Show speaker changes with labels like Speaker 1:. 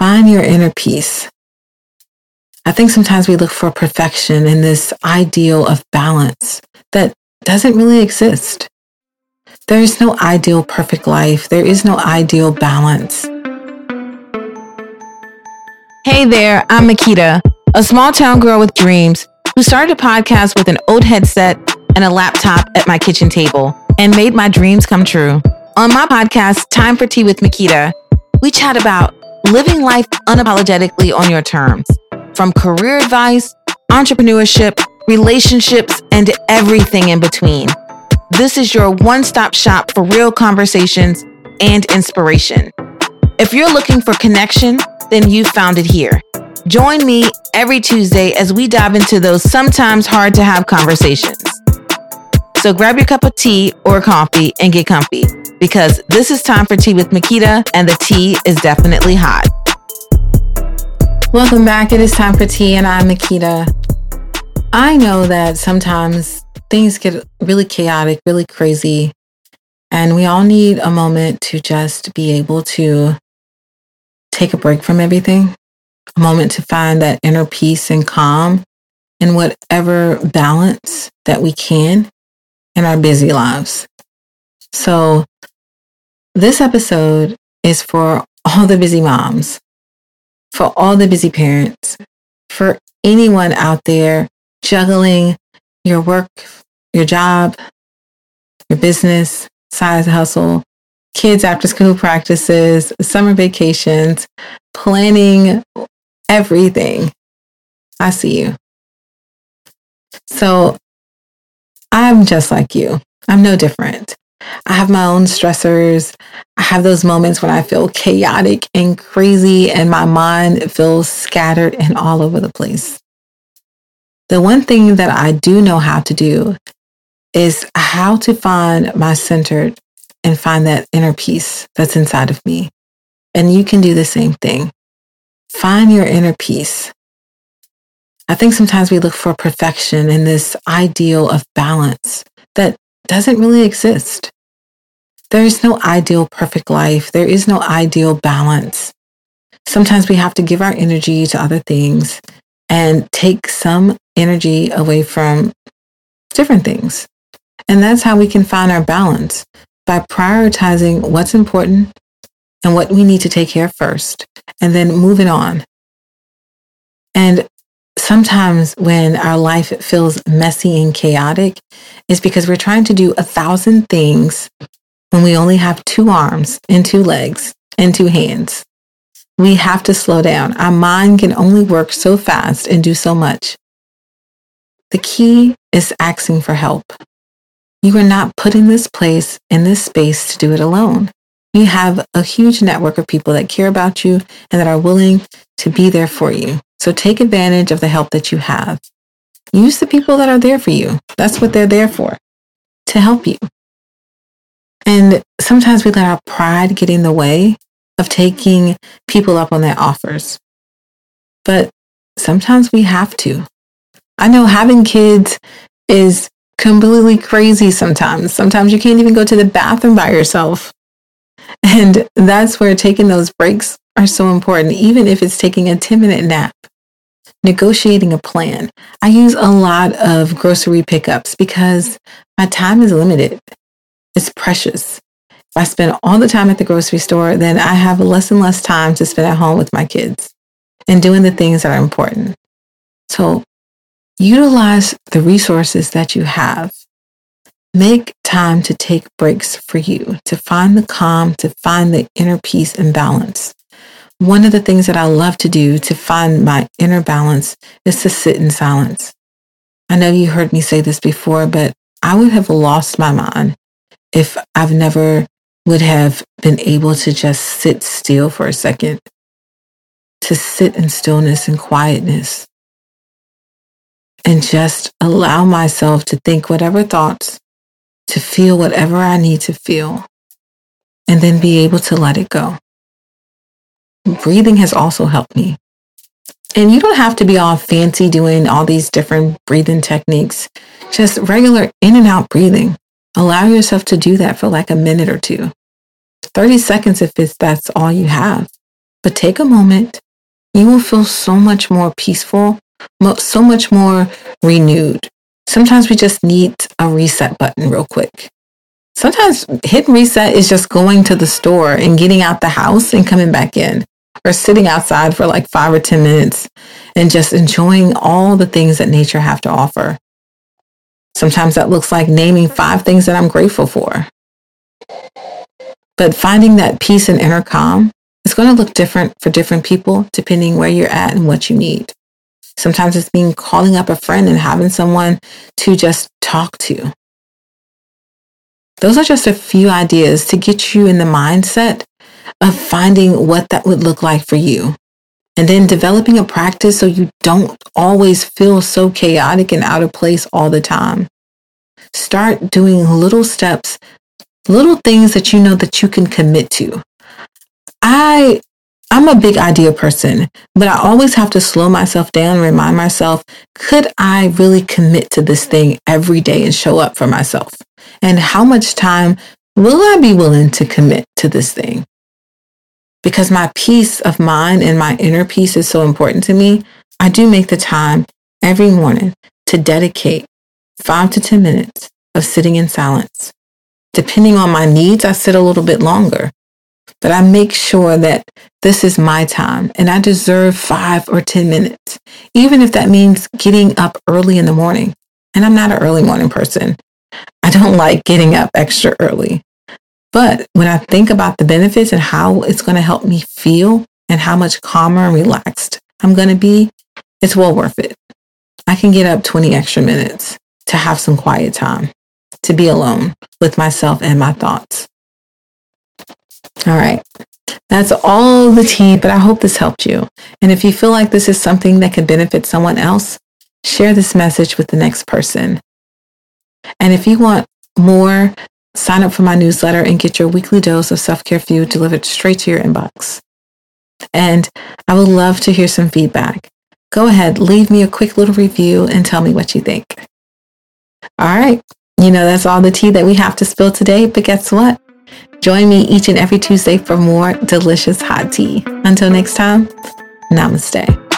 Speaker 1: Find your inner peace. I think sometimes we look for perfection in this ideal of balance that doesn't really exist. There is no ideal perfect life. There is no ideal balance.
Speaker 2: Hey there, I'm Mikita, a small town girl with dreams who started a podcast with an old headset and a laptop at my kitchen table and made my dreams come true. On my podcast, Time for Tea with Mikita, we chat about living life unapologetically on your terms, from career advice, entrepreneurship, relationships, and everything in between. This is your one stop shop for real conversations and inspiration. If you're looking for connection, then you found it here. Join me every Tuesday as we dive into those sometimes hard to have conversations. So grab your cup of tea or coffee and get comfy because this is time for tea with Mikita and the tea is definitely hot.
Speaker 1: Welcome back. It is time for tea and I'm Mikita. I know that sometimes things get really chaotic, really crazy, and we all need a moment to just be able to take a break from everything, a moment to find that inner peace and calm in whatever balance that we can in our busy lives. So, this episode is for all the busy moms, for all the busy parents, for anyone out there juggling your work, your job, your business, side hustle, kids after school practices, summer vacations, planning everything. I see you. So I'm just like you. I'm no different. I have my own stressors. I have those moments when I feel chaotic and crazy and my mind feels scattered and all over the place. The one thing that I do know how to do is how to find my centered and find that inner peace that's inside of me. And you can do the same thing. Find your inner peace. I think sometimes we look for perfection in this ideal of balance that doesn't really exist. There is no ideal perfect life. There is no ideal balance. Sometimes we have to give our energy to other things and take some energy away from different things. And that's how we can find our balance by prioritizing what's important and what we need to take care of first, and then moving on. And sometimes when our life feels messy and chaotic, is because we're trying to do a thousand things when we only have two arms and two legs and two hands. We have to slow down. Our mind can only work so fast and do so much. The key is asking for help. You are not put in this place, in this space to do it alone. You have a huge network of people that care about you and that are willing to be there for you. So take advantage of the help that you have. Use the people that are there for you. That's what they're there for, to help you. And sometimes we let our pride get in the way of taking people up on their offers. But sometimes we have to. I know having kids is completely crazy sometimes. Sometimes you can't even go to the bathroom by yourself. And that's where taking those breaks are so important, even if it's taking a 10 minute nap. Negotiating a plan. I use a lot of grocery pickups because my time is limited. It's precious. If I spend all the time at the grocery store, then I have less and less time to spend at home with my kids and doing the things that are important. So Utilize the resources that you have. Make time to take breaks for you, to find the calm, to find the inner peace and balance. One of the things that I love to do to find my inner balance is to sit in silence. I know you heard me say this before, but I would have lost my mind if I've never would have been able to just sit still for a second, to sit in stillness and quietness and just allow myself to think whatever thoughts, to feel whatever I need to feel, and then be able to let it go. Breathing has also helped me. And you don't have to be all fancy doing all these different breathing techniques. Just regular in and out breathing. Allow yourself to do that for like a minute or two. 30 seconds if it's, that's all you have. but take a moment. You will feel so much more peaceful, so much more renewed. Sometimes we just need a reset button real quick. Sometimes hitting reset is just going to the store and getting out the house and coming back in or sitting outside for like five or 10 minutes and just enjoying all the things that nature have to offer. Sometimes that looks like naming five things that I'm grateful for. But finding that peace and inner calm is going to look different for different people depending where you're at and what you need. Sometimes it's being calling up a friend and having someone to just talk to. Those are just a few ideas to get you in the mindset of finding what that would look like for you. And then developing a practice so you don't always feel so chaotic and out of place all the time. Start doing little steps, little things that you know that you can commit to. I I'm a big idea person, but I always have to slow myself down and remind myself, could I really commit to this thing every day and show up for myself? And how much time will I be willing to commit to this thing? Because my peace of mind and my inner peace is so important to me, I do make the time every morning to dedicate five to 10 minutes of sitting in silence. Depending on my needs, I sit a little bit longer, but I make sure that this is my time and I deserve five or 10 minutes, even if that means getting up early in the morning. And I'm not an early morning person. I don't like getting up extra early. But when I think about the benefits and how it's going to help me feel and how much calmer and relaxed I'm going to be, it's well worth it. I can get up 20 extra minutes to have some quiet time, to be alone with myself and my thoughts. All right. That's all the tea, but I hope this helped you. And if you feel like this is something that could benefit someone else, share this message with the next person. And if you want more Sign up for my newsletter and get your weekly dose of self care fuel delivered straight to your inbox. And I would love to hear some feedback. Go ahead, leave me a quick little review and tell me what you think. All right. You know, that's all the tea that we have to spill today, but guess what? Join me each and every Tuesday for more delicious hot tea. Until next time, namaste.